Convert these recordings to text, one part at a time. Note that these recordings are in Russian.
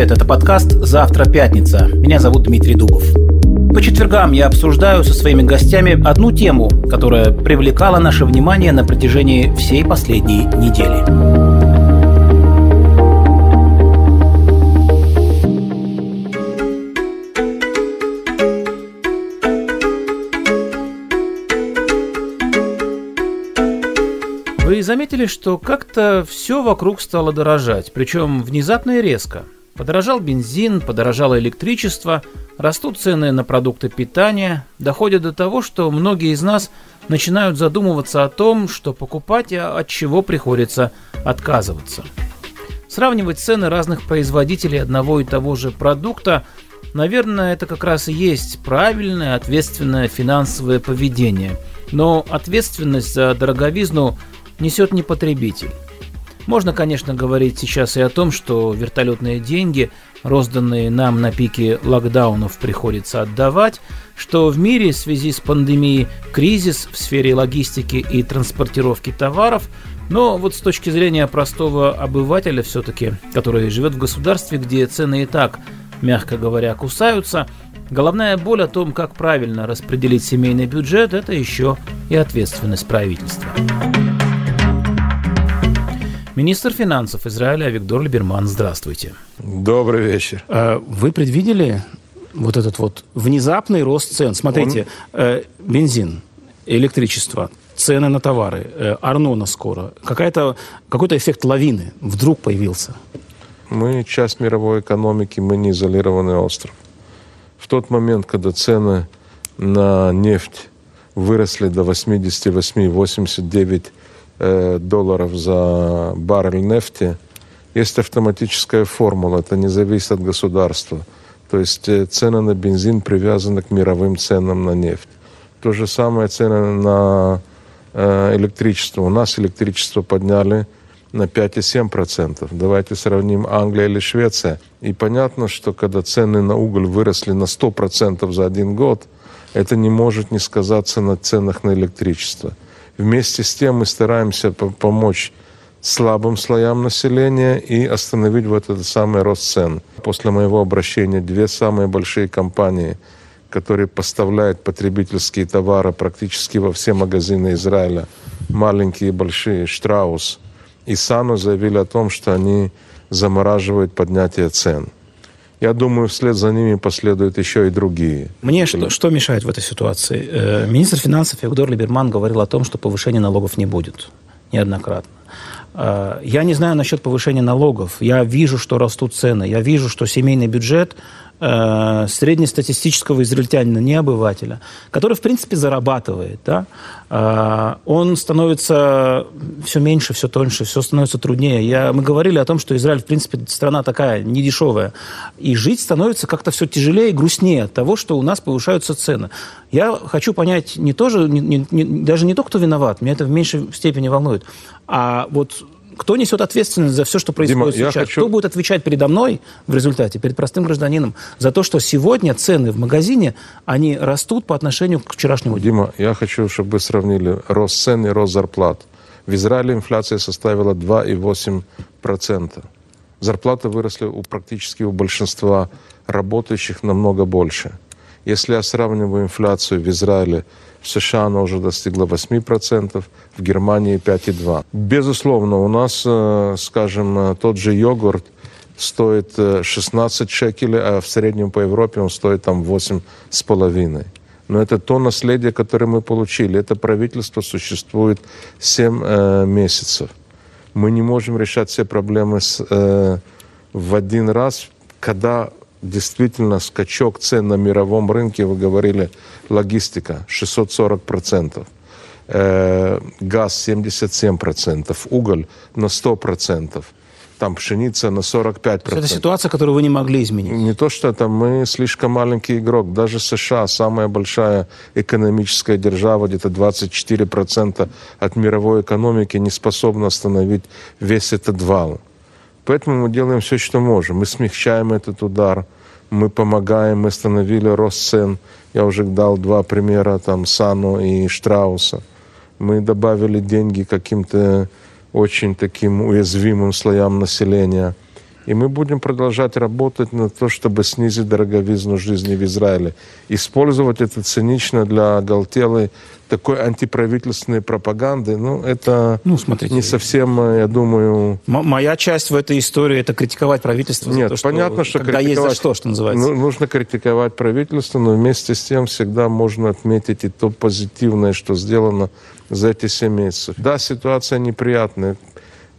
привет! Это подкаст «Завтра пятница». Меня зовут Дмитрий Дубов. По четвергам я обсуждаю со своими гостями одну тему, которая привлекала наше внимание на протяжении всей последней недели. Вы заметили, что как-то все вокруг стало дорожать, причем внезапно и резко. Подорожал бензин, подорожало электричество, растут цены на продукты питания, доходит до того, что многие из нас начинают задумываться о том, что покупать, а от чего приходится отказываться. Сравнивать цены разных производителей одного и того же продукта, наверное, это как раз и есть правильное, ответственное финансовое поведение. Но ответственность за дороговизну несет не потребитель. Можно, конечно, говорить сейчас и о том, что вертолетные деньги, розданные нам на пике локдаунов, приходится отдавать, что в мире в связи с пандемией кризис в сфере логистики и транспортировки товаров, но вот с точки зрения простого обывателя все-таки, который живет в государстве, где цены и так, мягко говоря, кусаются, головная боль о том, как правильно распределить семейный бюджет, это еще и ответственность правительства. Министр финансов Израиля Виктор Либерман, здравствуйте. Добрый вечер. А вы предвидели вот этот вот внезапный рост цен? Смотрите, Он... Э, бензин, электричество, цены на товары, э, Арнона скоро. Какая-то, какой-то эффект лавины вдруг появился. Мы часть мировой экономики, мы не изолированный остров. В тот момент, когда цены на нефть выросли до 88-89 Э, долларов за баррель нефти, есть автоматическая формула, это не зависит от государства. То есть э, цены на бензин привязаны к мировым ценам на нефть. То же самое цены на э, электричество. У нас электричество подняли на 5,7%. Давайте сравним Англия или Швеция. И понятно, что когда цены на уголь выросли на 100% за один год, это не может не сказаться на ценах на электричество. Вместе с тем мы стараемся помочь слабым слоям населения и остановить вот этот самый рост цен. После моего обращения две самые большие компании, которые поставляют потребительские товары практически во все магазины Израиля, маленькие и большие, Штраус и Сану заявили о том, что они замораживают поднятие цен. Я думаю, вслед за ними последуют еще и другие. Мне что, что мешает в этой ситуации? Э, министр финансов Евгор Либерман говорил о том, что повышения налогов не будет неоднократно. Э, я не знаю насчет повышения налогов. Я вижу, что растут цены. Я вижу, что семейный бюджет э, среднестатистического израильтянина, не обывателя, который, в принципе, зарабатывает, да, э, он становится все меньше, все тоньше, все становится труднее. Я, мы говорили о том, что Израиль, в принципе, страна такая, недешевая, и жить становится как-то все тяжелее и грустнее от того, что у нас повышаются цены. Я хочу понять не тоже, не, не, даже не то, кто виноват, меня это в меньшей степени волнует, а вот кто несет ответственность за все, что происходит Дима, сейчас? Хочу... Кто будет отвечать передо мной в результате, перед простым гражданином, за то, что сегодня цены в магазине, они растут по отношению к вчерашнему дню? Дима, я хочу, чтобы вы сравнили рост цен и рост зарплат. В Израиле инфляция составила 2,8%. Зарплаты выросли у практически у большинства работающих намного больше. Если я сравниваю инфляцию в Израиле в США она уже достигла 8%, в Германии 5,2%. Безусловно, у нас, э, скажем, э, тот же йогурт стоит 16 э, шекелей, а в среднем по Европе он стоит там 8,5. Но это то наследие, которое мы получили. Это правительство существует 7 э, месяцев. Мы не можем решать все проблемы с, э, в один раз, когда действительно скачок цен на мировом рынке, вы говорили, логистика 640%, э, газ 77%, уголь на 100%, там пшеница на 45%. Это ситуация, которую вы не могли изменить. Не то, что это мы слишком маленький игрок. Даже США, самая большая экономическая держава, где-то 24% от мировой экономики не способна остановить весь этот вал. Поэтому мы делаем все, что можем. Мы смягчаем этот удар, мы помогаем, мы остановили рост цен. Я уже дал два примера, там, Сану и Штрауса. Мы добавили деньги каким-то очень таким уязвимым слоям населения. И мы будем продолжать работать на то, чтобы снизить дороговизну жизни в Израиле. Использовать это цинично для оголтелой такой антиправительственной пропаганды, ну, это ну, смотрите, не совсем, я думаю... Моя часть в этой истории – это критиковать правительство Нет, за то, понятно, что, когда есть за что, что называется. Ну, нужно критиковать правительство, но вместе с тем всегда можно отметить и то позитивное, что сделано за эти 7 месяцев. Да, ситуация неприятная.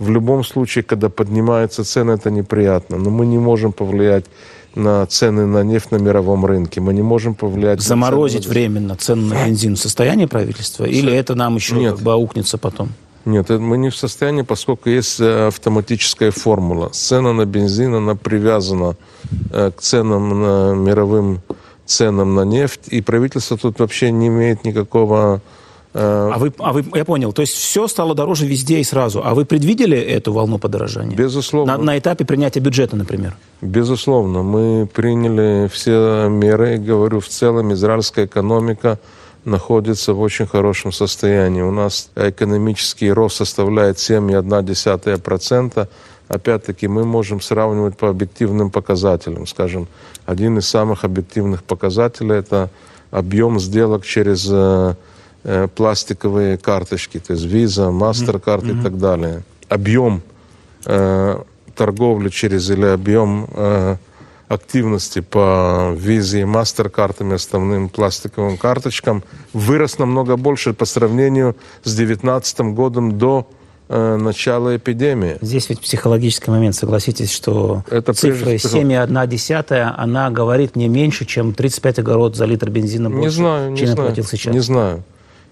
В любом случае, когда поднимаются цены, это неприятно. Но мы не можем повлиять на цены на нефть на мировом рынке. Мы не можем повлиять... Заморозить цены... временно цены на бензин в состоянии правительства? Или это нам еще Нет. как бы аукнется потом? Нет, мы не в состоянии, поскольку есть э, автоматическая формула. Цена на бензин, она привязана э, к ценам на мировым ценам на нефть, и правительство тут вообще не имеет никакого а вы, а вы, я понял, то есть все стало дороже везде и сразу. А вы предвидели эту волну подорожания? Безусловно. На, на этапе принятия бюджета, например? Безусловно. Мы приняли все меры. Говорю, в целом израильская экономика находится в очень хорошем состоянии. У нас экономический рост составляет 7,1%. Опять-таки мы можем сравнивать по объективным показателям. Скажем, один из самых объективных показателей – это объем сделок через э, пластиковые карточки, то есть Visa, MasterCard mm-hmm. и так далее. Объем э, торговли через или объем э, активности по Visa и MasterCard, основным пластиковым карточкам, вырос намного больше по сравнению с 2019 годом до э, начала эпидемии. Здесь ведь психологический момент, согласитесь, что Это цифра 7,1, она говорит не меньше, чем 35 огород за литр бензина больше, не знаю, не чем знаю, я платил сейчас. Не знаю.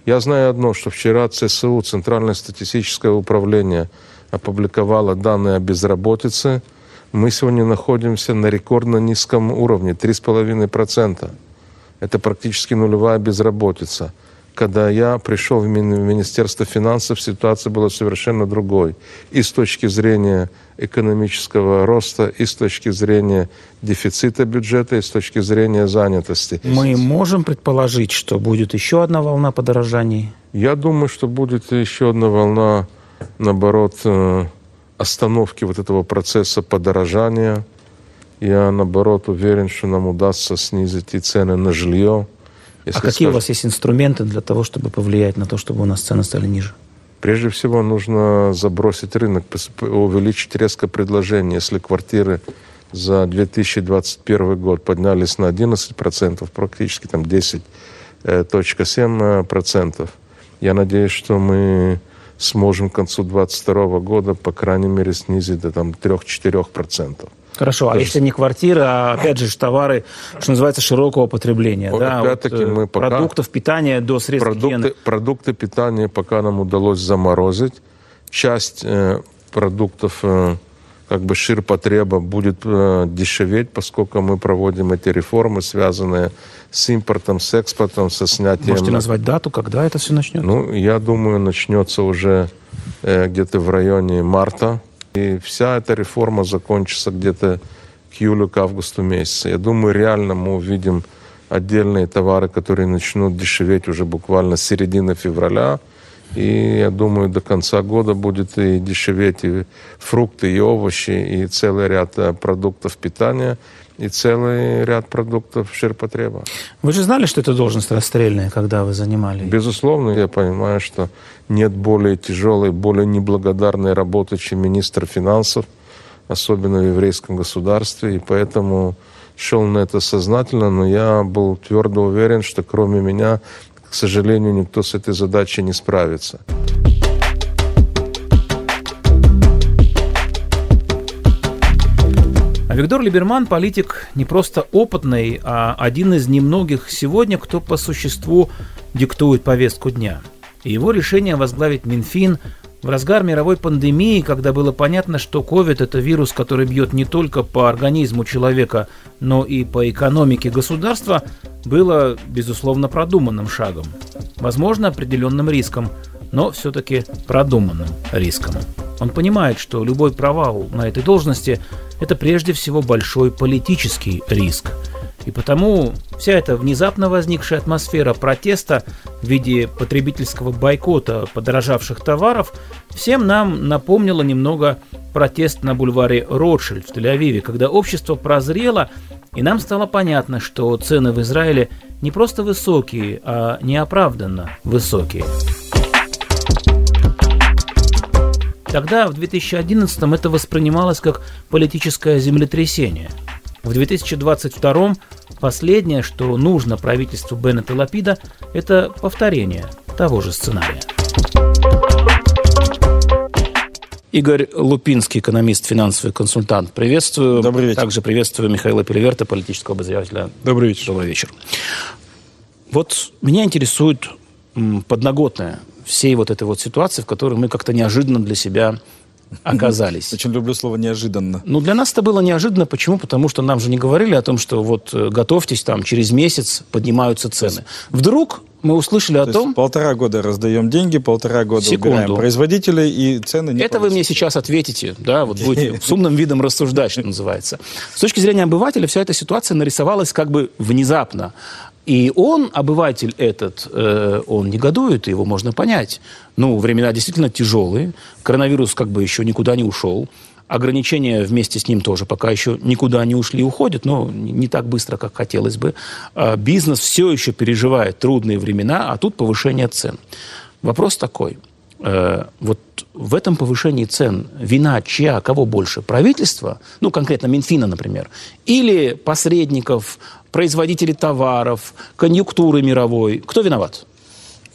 Я знаю одно, что вчера ЦСУ, Центральное статистическое управление, опубликовало данные о безработице. Мы сегодня находимся на рекордно низком уровне, 3,5%. Это практически нулевая безработица. Когда я пришел в Министерство финансов, ситуация была совершенно другой. И с точки зрения экономического роста, и с точки зрения дефицита бюджета, и с точки зрения занятости. Мы можем предположить, что будет еще одна волна подорожаний? Я думаю, что будет еще одна волна, наоборот, э, остановки вот этого процесса подорожания. Я, наоборот, уверен, что нам удастся снизить и цены на жилье. А какие скажем... у вас есть инструменты для того, чтобы повлиять на то, чтобы у нас цены стали ниже? Прежде всего нужно забросить рынок, увеличить резко предложение. Если квартиры за 2021 год поднялись на 11%, практически там 10.7%, я надеюсь, что мы сможем к концу 2022 года, по крайней мере, снизить до там, 3-4%. Хорошо, а есть... если не квартиры, а опять же товары, что называется, широкого потребления, вот, да, опять-таки вот, э, мы пока... продуктов питания до средств продукты, гигиены. Продукты питания пока нам удалось заморозить. Часть э, продуктов э, как бы ширпотреба будет э, дешеветь, поскольку мы проводим эти реформы, связанные с импортом, с экспортом, со снятием... Можете назвать дату, когда это все начнется? Ну, я думаю, начнется уже э, где-то в районе марта и вся эта реформа закончится где-то к июлю, к августу месяца. Я думаю, реально мы увидим отдельные товары, которые начнут дешеветь уже буквально с середины февраля. И я думаю, до конца года будет и дешеветь и фрукты, и овощи, и целый ряд э, продуктов питания – и целый ряд продуктов ширпотреба. Вы же знали, что это должность расстрельная, когда вы занимали? Безусловно, я понимаю, что нет более тяжелой, более неблагодарной работы, чем министр финансов, особенно в еврейском государстве, и поэтому шел на это сознательно, но я был твердо уверен, что кроме меня, к сожалению, никто с этой задачей не справится. Виктор Либерман – политик не просто опытный, а один из немногих сегодня, кто по существу диктует повестку дня. И его решение возглавить Минфин в разгар мировой пандемии, когда было понятно, что COVID – это вирус, который бьет не только по организму человека, но и по экономике государства, было, безусловно, продуманным шагом. Возможно, определенным риском, но все-таки продуманным риском. Он понимает, что любой провал на этой должности – это прежде всего большой политический риск. И потому вся эта внезапно возникшая атмосфера протеста в виде потребительского бойкота подорожавших товаров всем нам напомнила немного протест на бульваре Ротшильд в Тель-Авиве, когда общество прозрело, и нам стало понятно, что цены в Израиле не просто высокие, а неоправданно высокие. Тогда, в 2011 это воспринималось как политическое землетрясение. В 2022 последнее, что нужно правительству Беннета Лапида, это повторение того же сценария. Игорь Лупинский, экономист, финансовый консультант. Приветствую. Добрый вечер. Также приветствую Михаила Переверта, политического обозревателя. Добрый вечер. Добрый вечер. Вот меня интересует подноготная всей вот этой вот ситуации, в которой мы как-то неожиданно для себя оказались. Очень люблю слово «неожиданно». Ну, для нас это было неожиданно. Почему? Потому что нам же не говорили о том, что вот э, готовьтесь, там, через месяц поднимаются цены. Вдруг мы услышали о То том... полтора года раздаем деньги, полтора года Секунду. убираем производителей, и цены не Это повысят. вы мне сейчас ответите, да, вот будете с умным видом рассуждать, что называется. С точки зрения обывателя вся эта ситуация нарисовалась как бы внезапно. И он, обыватель этот, э, он негодует, его можно понять. Ну, времена действительно тяжелые, коронавирус как бы еще никуда не ушел, ограничения вместе с ним тоже пока еще никуда не ушли и уходят, но не так быстро, как хотелось бы. А бизнес все еще переживает трудные времена, а тут повышение цен. Вопрос такой. Э, вот в этом повышении цен вина чья, кого больше? Правительство, ну, конкретно Минфина, например, или посредников, производители товаров, конъюнктуры мировой. Кто виноват?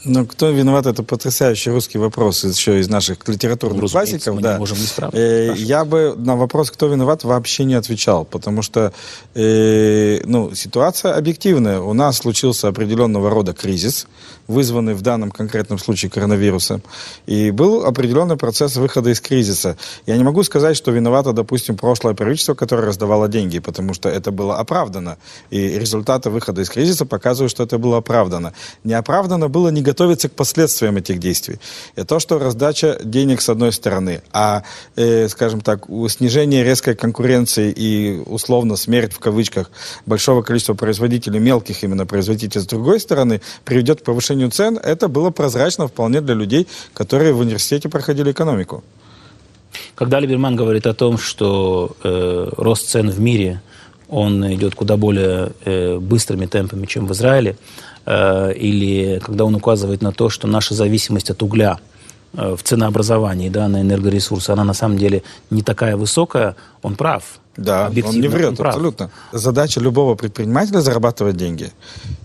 Ну, кто виноват, это потрясающий русский вопрос еще из наших литературных ну, классиков. Мы да. не можем не э, я бы на вопрос, кто виноват, вообще не отвечал, потому что э, ну, ситуация объективная. У нас случился определенного рода кризис, вызванный в данном конкретном случае коронавирусом, и был определенный процесс выхода из кризиса. Я не могу сказать, что виновато, допустим, прошлое правительство, которое раздавало деньги, потому что это было оправдано, и результаты выхода из кризиса показывают, что это было оправдано. Неоправдано было не готовиться к последствиям этих действий. И то, что раздача денег с одной стороны, а, э, скажем так, снижение резкой конкуренции и условно смерть в кавычках большого количества производителей, мелких именно производителей с другой стороны, приведет к повышению цен, это было прозрачно вполне для людей, которые в университете проходили экономику. Когда Либерман говорит о том, что э, рост цен в мире он идет куда более э, быстрыми темпами, чем в Израиле, или когда он указывает на то, что наша зависимость от угля э, в ценообразовании, да, на энергоресурсы, она на самом деле не такая высокая, он прав. Да, он не врет, он абсолютно. Задача любого предпринимателя зарабатывать деньги.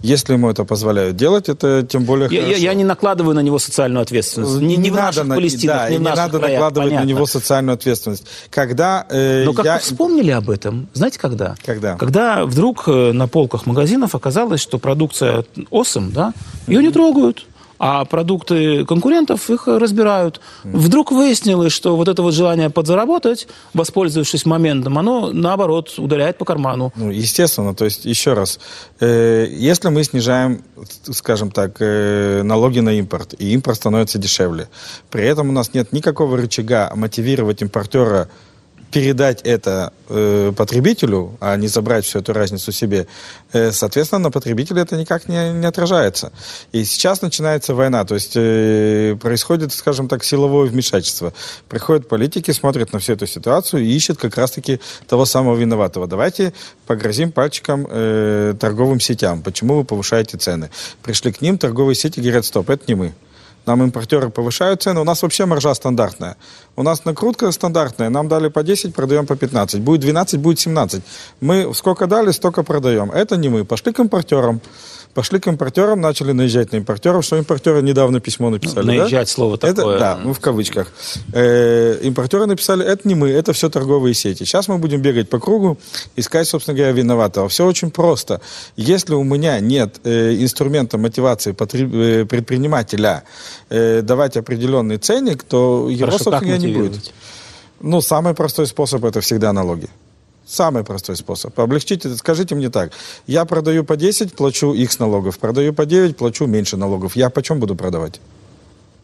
Если ему это позволяют делать, это тем более я, хорошо. Я, я не накладываю на него социальную ответственность. Не, не, не в надо, наших Палестинах, да, не в не надо краях, накладывать понятно. на него социальную ответственность. Когда, э, Но как я... вспомнили об этом, знаете когда? Когда? Когда вдруг э, на полках магазинов оказалось, что продукция ОСМ, да, ее не трогают а продукты конкурентов их разбирают. Вдруг выяснилось, что вот это вот желание подзаработать, воспользовавшись моментом, оно, наоборот, ударяет по карману. Ну, естественно, то есть, еще раз, э, если мы снижаем, скажем так, э, налоги на импорт, и импорт становится дешевле, при этом у нас нет никакого рычага мотивировать импортера передать это э, потребителю, а не забрать всю эту разницу себе, э, соответственно, на потребителя это никак не, не отражается. И сейчас начинается война, то есть э, происходит, скажем так, силовое вмешательство. Приходят политики, смотрят на всю эту ситуацию и ищут как раз-таки того самого виноватого. Давайте погрозим пальчиком э, торговым сетям. Почему вы повышаете цены? Пришли к ним, торговые сети говорят, стоп, это не мы. Нам импортеры повышают цены. У нас вообще маржа стандартная. У нас накрутка стандартная. Нам дали по 10, продаем по 15. Будет 12, будет 17. Мы сколько дали, столько продаем. Это не мы. Пошли к импортерам. Пошли к импортерам, начали наезжать на импортеров, что импортеры недавно письмо написали. Ну, наезжать да? слово такое. Это, да, ну в кавычках. Э, импортеры написали, это не мы, это все торговые сети. Сейчас мы будем бегать по кругу, искать, собственно говоря, виноватого. Все очень просто. Если у меня нет э, инструмента мотивации потреб... э, предпринимателя э, давать определенный ценник, то его, Хорошо, собственно, не будет. Ну, самый простой способ это всегда налоги. Самый простой способ. Облегчите, скажите мне так. Я продаю по 10, плачу X налогов. Продаю по 9, плачу меньше налогов. Я почем буду продавать?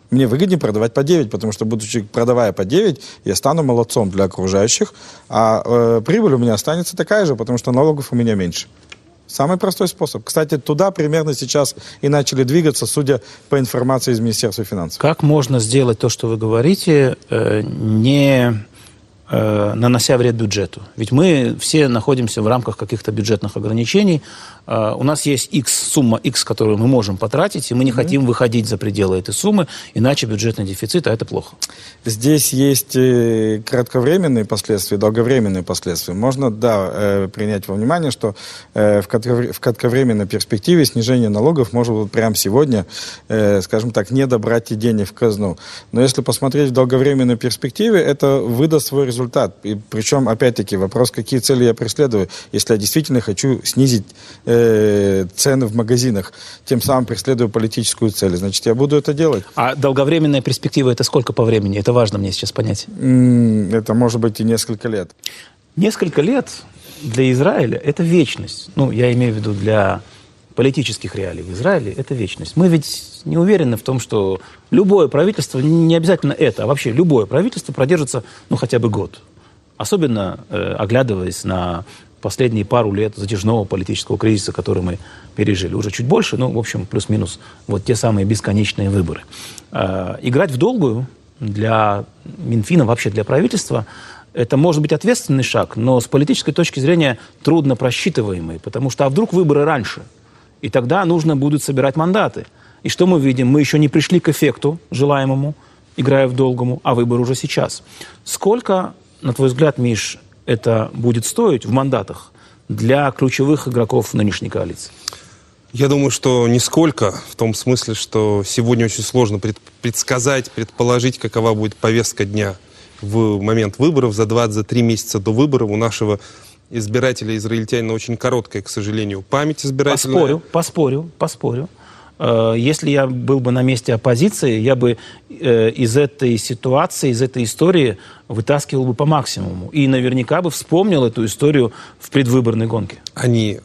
Мне выгоднее продавать по 9, потому что, будучи продавая по 9, я стану молодцом для окружающих, а э, прибыль у меня останется такая же, потому что налогов у меня меньше. Самый простой способ. Кстати, туда примерно сейчас и начали двигаться, судя по информации из Министерства финансов. Как можно сделать то, что вы говорите, э, не э, нанося вред бюджету. Ведь мы все находимся в рамках каких-то бюджетных ограничений. Э, у нас есть X сумма X, которую мы можем потратить, и мы не mm-hmm. хотим выходить за пределы этой суммы, иначе бюджетный дефицит, а это плохо. Здесь есть э, кратковременные последствия, долговременные последствия. Можно, да, э, принять во внимание, что в, кратковременной перспективе снижение налогов может вот прямо сегодня, скажем так, не добрать и денег в казну. Но если посмотреть в долговременной перспективе, это выдаст свой результат. И причем, опять-таки, вопрос, какие цели я преследую. Если я действительно хочу снизить э, цены в магазинах, тем самым преследую политическую цель, значит, я буду это делать. А долговременная перспектива это сколько по времени? Это важно мне сейчас понять. Это может быть и несколько лет. Несколько лет для Израиля это вечность. Ну, я имею в виду для политических реалий в Израиле, это вечность. Мы ведь не уверены в том, что любое правительство, не обязательно это, а вообще любое правительство продержится, ну, хотя бы год. Особенно э, оглядываясь на последние пару лет затяжного политического кризиса, который мы пережили. Уже чуть больше, ну, в общем, плюс-минус вот те самые бесконечные выборы. Э, играть в долгую для Минфина, вообще для правительства, это может быть ответственный шаг, но с политической точки зрения трудно просчитываемый, потому что а вдруг выборы раньше – и тогда нужно будет собирать мандаты. И что мы видим? Мы еще не пришли к эффекту желаемому, играя в долгому, а выбор уже сейчас. Сколько, на твой взгляд, Миш, это будет стоить в мандатах для ключевых игроков нынешней коалиции? Я думаю, что нисколько, в том смысле, что сегодня очень сложно предсказать, предположить, какова будет повестка дня в момент выборов, за 2-3 месяца до выборов у нашего избирателя израильтянина очень короткая, к сожалению, память избирательная. Поспорю, поспорю, поспорю. Э, если я был бы на месте оппозиции, я бы э, из этой ситуации, из этой истории вытаскивал бы по максимуму. И наверняка бы вспомнил эту историю в предвыборной гонке. Они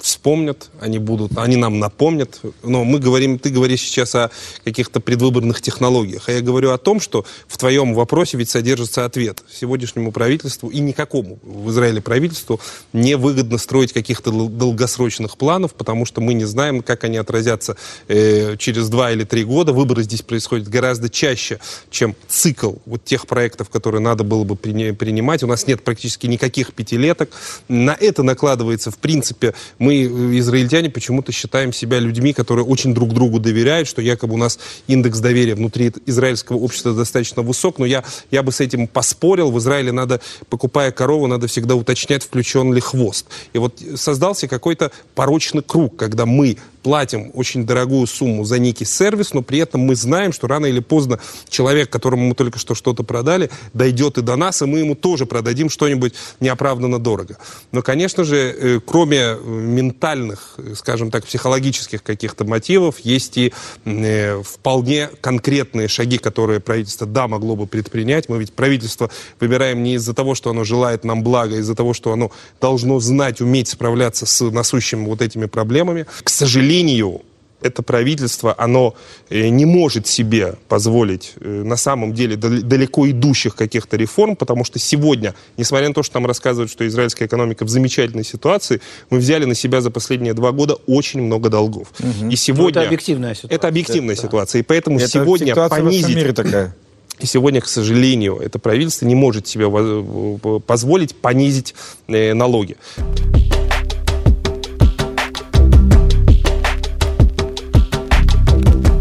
вспомнят, они будут, они нам напомнят. Но мы говорим, ты говоришь сейчас о каких-то предвыборных технологиях, а я говорю о том, что в твоем вопросе ведь содержится ответ. Сегодняшнему правительству и никакому в Израиле правительству не выгодно строить каких-то долгосрочных планов, потому что мы не знаем, как они отразятся э, через два или три года. Выборы здесь происходят гораздо чаще, чем цикл вот тех проектов, которые надо было бы принимать. У нас нет практически никаких пятилеток. На это накладывается, в принципе, мы мы, израильтяне, почему-то считаем себя людьми, которые очень друг другу доверяют, что якобы у нас индекс доверия внутри израильского общества достаточно высок, но я, я бы с этим поспорил. В Израиле надо, покупая корову, надо всегда уточнять, включен ли хвост. И вот создался какой-то порочный круг, когда мы платим очень дорогую сумму за некий сервис, но при этом мы знаем, что рано или поздно человек, которому мы только что что-то продали, дойдет и до нас, и мы ему тоже продадим что-нибудь неоправданно дорого. Но, конечно же, э, кроме э, ментальных, э, скажем так, психологических каких-то мотивов, есть и вполне конкретные шаги, которые правительство, да, могло бы предпринять. Мы ведь правительство выбираем не из-за того, что оно желает нам блага, а из-за того, что оно должно знать, уметь справляться с насущими вот этими проблемами. К сожалению, сожалению, это правительство, оно э, не может себе позволить э, на самом деле далеко идущих каких-то реформ, потому что сегодня, несмотря на то, что нам рассказывают, что израильская экономика в замечательной ситуации, мы взяли на себя за последние два года очень много долгов. Угу. И сегодня... Ну, это объективная ситуация. Это объективная это, ситуация. Да. И поэтому это сегодня понизить... Мире такая. И сегодня, к сожалению, это правительство не может себе позволить понизить э, налоги.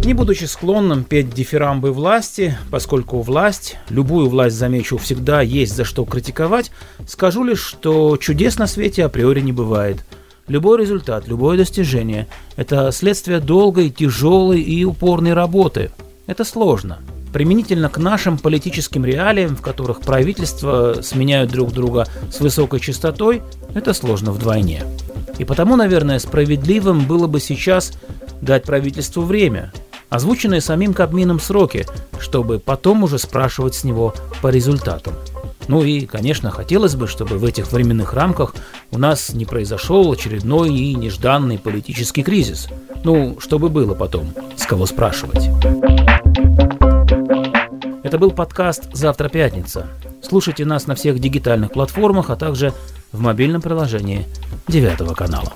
Не будучи склонным петь дифирамбы власти, поскольку власть, любую власть, замечу, всегда есть за что критиковать, скажу лишь, что чудес на свете априори не бывает. Любой результат, любое достижение – это следствие долгой, тяжелой и упорной работы. Это сложно. Применительно к нашим политическим реалиям, в которых правительства сменяют друг друга с высокой частотой, это сложно вдвойне. И потому, наверное, справедливым было бы сейчас дать правительству время, озвученные самим Кабмином сроки, чтобы потом уже спрашивать с него по результатам. Ну и, конечно, хотелось бы, чтобы в этих временных рамках у нас не произошел очередной и нежданный политический кризис. Ну, чтобы было потом, с кого спрашивать. Это был подкаст «Завтра пятница». Слушайте нас на всех дигитальных платформах, а также в мобильном приложении девятого канала.